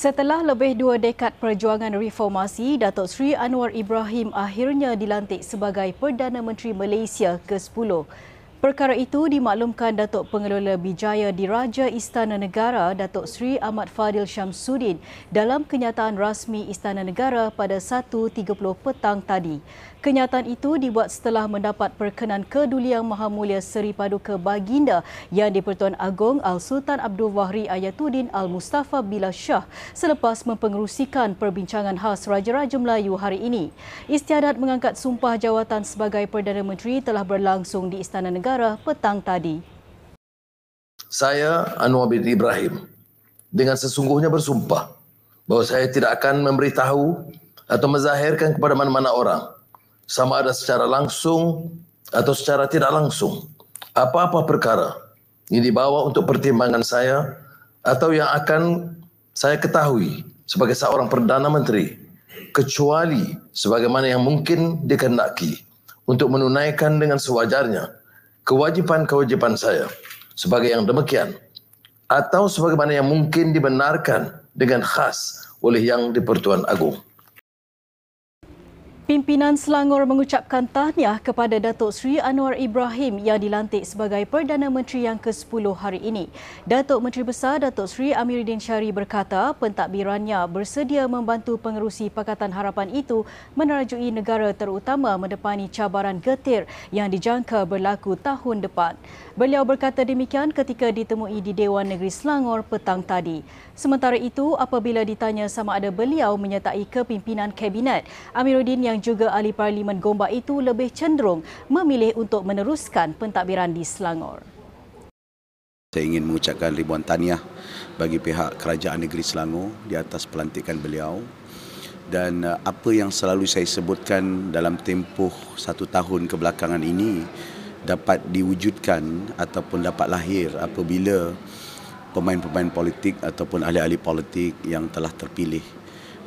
Setelah lebih dua dekad perjuangan reformasi, Datuk Seri Anwar Ibrahim akhirnya dilantik sebagai Perdana Menteri Malaysia ke-10. Perkara itu dimaklumkan Datuk Pengelola Bijaya Diraja Istana Negara Datuk Seri Ahmad Fadil Syamsuddin dalam kenyataan rasmi Istana Negara pada 1.30 petang tadi. Kenyataan itu dibuat setelah mendapat perkenan keduli Yang Maha Mulia Seri Paduka Baginda yang di-Pertuan Agong Al-Sultan Abdul Wahri Ayatuddin Al-Mustafa Bila Shah selepas mempengerusikan perbincangan khas Raja-Raja Melayu hari ini. Istiadat mengangkat sumpah jawatan sebagai Perdana Menteri telah berlangsung di Istana Negara petang tadi. Saya Anwar bin Ibrahim. Dengan sesungguhnya bersumpah bahawa saya tidak akan memberitahu atau menzahirkan kepada mana-mana orang. Sama ada secara langsung atau secara tidak langsung. Apa-apa perkara yang dibawa untuk pertimbangan saya atau yang akan saya ketahui sebagai seorang Perdana Menteri. Kecuali sebagaimana yang mungkin dikehendaki untuk menunaikan dengan sewajarnya kewajipan-kewajipan saya sebagai yang demikian atau sebagaimana yang mungkin dibenarkan dengan khas oleh Yang di-Pertuan Agong. Pimpinan Selangor mengucapkan tahniah kepada Datuk Seri Anwar Ibrahim yang dilantik sebagai Perdana Menteri yang ke-10 hari ini. Datuk Menteri Besar Datuk Seri Amiruddin Syari berkata pentadbirannya bersedia membantu pengerusi Pakatan Harapan itu menerajui negara terutama mendepani cabaran getir yang dijangka berlaku tahun depan. Beliau berkata demikian ketika ditemui di Dewan Negeri Selangor petang tadi. Sementara itu, apabila ditanya sama ada beliau menyertai kepimpinan Kabinet, Amiruddin yang juga ahli Parlimen Gombak itu lebih cenderung memilih untuk meneruskan pentadbiran di Selangor. Saya ingin mengucapkan ribuan tahniah bagi pihak Kerajaan Negeri Selangor di atas pelantikan beliau dan uh, apa yang selalu saya sebutkan dalam tempoh satu tahun kebelakangan ini dapat diwujudkan ataupun dapat lahir apabila pemain-pemain politik ataupun ahli-ahli politik yang telah terpilih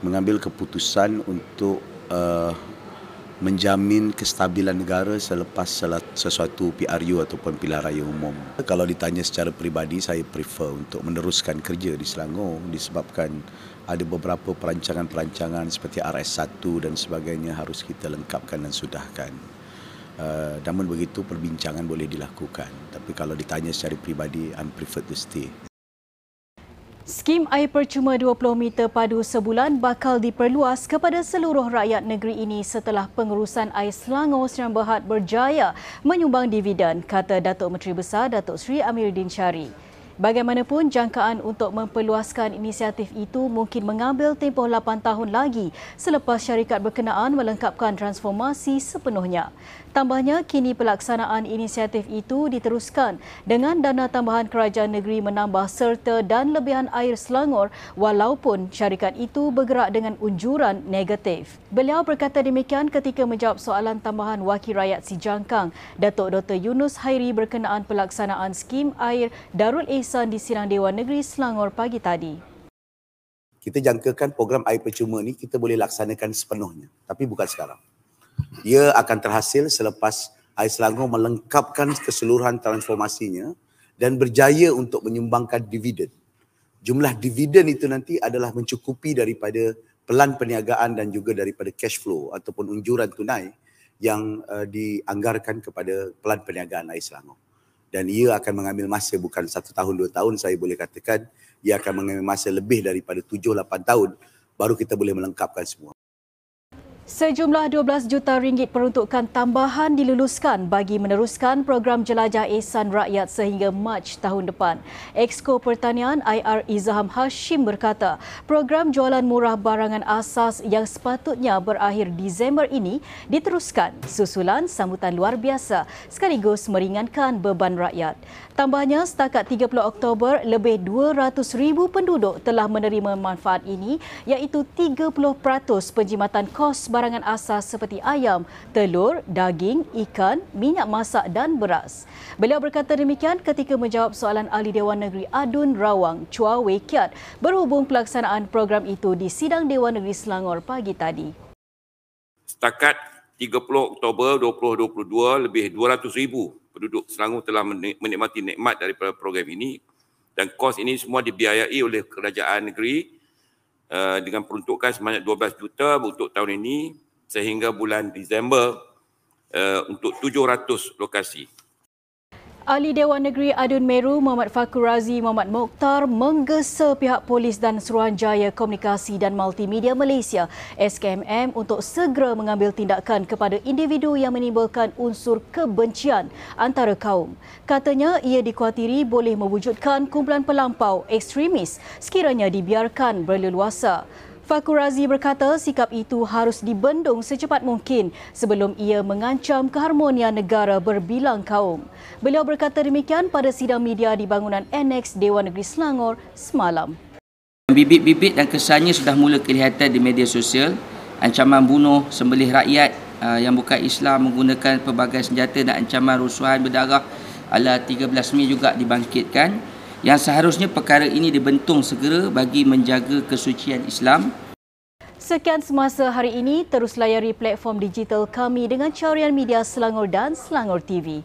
mengambil keputusan untuk uh, menjamin kestabilan negara selepas sesuatu PRU ataupun pilihan raya umum. Kalau ditanya secara peribadi, saya prefer untuk meneruskan kerja di Selangor disebabkan ada beberapa perancangan-perancangan seperti RS1 dan sebagainya harus kita lengkapkan dan sudahkan. Uh, namun begitu perbincangan boleh dilakukan. Tapi kalau ditanya secara peribadi, I'm prefer to stay. Skim air percuma 20 meter padu sebulan bakal diperluas kepada seluruh rakyat negeri ini setelah pengurusan air Selangor Serian Berhad berjaya menyumbang dividen, kata Datuk Menteri Besar Datuk Seri Amiruddin Syari. Bagaimanapun, jangkaan untuk memperluaskan inisiatif itu mungkin mengambil tempoh 8 tahun lagi selepas syarikat berkenaan melengkapkan transformasi sepenuhnya. Tambahnya, kini pelaksanaan inisiatif itu diteruskan dengan dana tambahan kerajaan negeri menambah serta dan lebihan air Selangor walaupun syarikat itu bergerak dengan unjuran negatif. Beliau berkata demikian ketika menjawab soalan tambahan Wakil Rakyat Si Jangkang, Datuk Dr. Yunus Hairi berkenaan pelaksanaan skim air Darul Ihsan di Sirang Dewan Negeri Selangor pagi tadi. Kita jangkakan program air percuma ni kita boleh laksanakan sepenuhnya, tapi bukan sekarang. Ia akan terhasil selepas Air Selangor melengkapkan keseluruhan transformasinya dan berjaya untuk menyumbangkan dividen. Jumlah dividen itu nanti adalah mencukupi daripada pelan perniagaan dan juga daripada cash flow ataupun unjuran tunai yang uh, dianggarkan kepada pelan perniagaan Air Selangor. Dan ia akan mengambil masa bukan satu tahun, dua tahun saya boleh katakan ia akan mengambil masa lebih daripada tujuh, lapan tahun baru kita boleh melengkapkan semua. Sejumlah 12 juta ringgit peruntukan tambahan diluluskan bagi meneruskan program jelajah ihsan rakyat sehingga Mac tahun depan. Exco Pertanian IR Izham Hashim berkata, program jualan murah barangan asas yang sepatutnya berakhir Disember ini diteruskan susulan sambutan luar biasa sekaligus meringankan beban rakyat. Tambahnya, setakat 30 Oktober, lebih 200,000 penduduk telah menerima manfaat ini iaitu 30% penjimatan kos barangan asas seperti ayam, telur, daging, ikan, minyak masak dan beras. Beliau berkata demikian ketika menjawab soalan Ahli Dewan Negeri Adun Rawang, Chua Wei Kiat, berhubung pelaksanaan program itu di Sidang Dewan Negeri Selangor pagi tadi. Setakat 30 Oktober 2022, lebih 200,000 penduduk Selangor telah menikmati nikmat daripada program ini dan kos ini semua dibiayai oleh kerajaan negeri uh, dengan peruntukan sebanyak 12 juta untuk tahun ini sehingga bulan Disember uh, untuk 700 lokasi. Ahli Dewan Negeri Adun Meru Muhammad Fakur Razi Muhammad Mokhtar menggesa pihak polis dan Suruhanjaya Komunikasi dan Multimedia Malaysia SKMM untuk segera mengambil tindakan kepada individu yang menimbulkan unsur kebencian antara kaum. Katanya ia dikuatiri boleh mewujudkan kumpulan pelampau ekstremis sekiranya dibiarkan berleluasa. Fakur Razi berkata sikap itu harus dibendung secepat mungkin sebelum ia mengancam keharmonian negara berbilang kaum. Beliau berkata demikian pada sidang media di bangunan Annex Dewan Negeri Selangor semalam. Bibit-bibit dan kesannya sudah mula kelihatan di media sosial. Ancaman bunuh, sembelih rakyat uh, yang bukan Islam menggunakan pelbagai senjata dan ancaman rusuhan berdarah ala 13 Mei juga dibangkitkan yang seharusnya perkara ini dibentung segera bagi menjaga kesucian Islam. Sekian semasa hari ini, terus layari platform digital kami dengan carian media Selangor dan Selangor TV.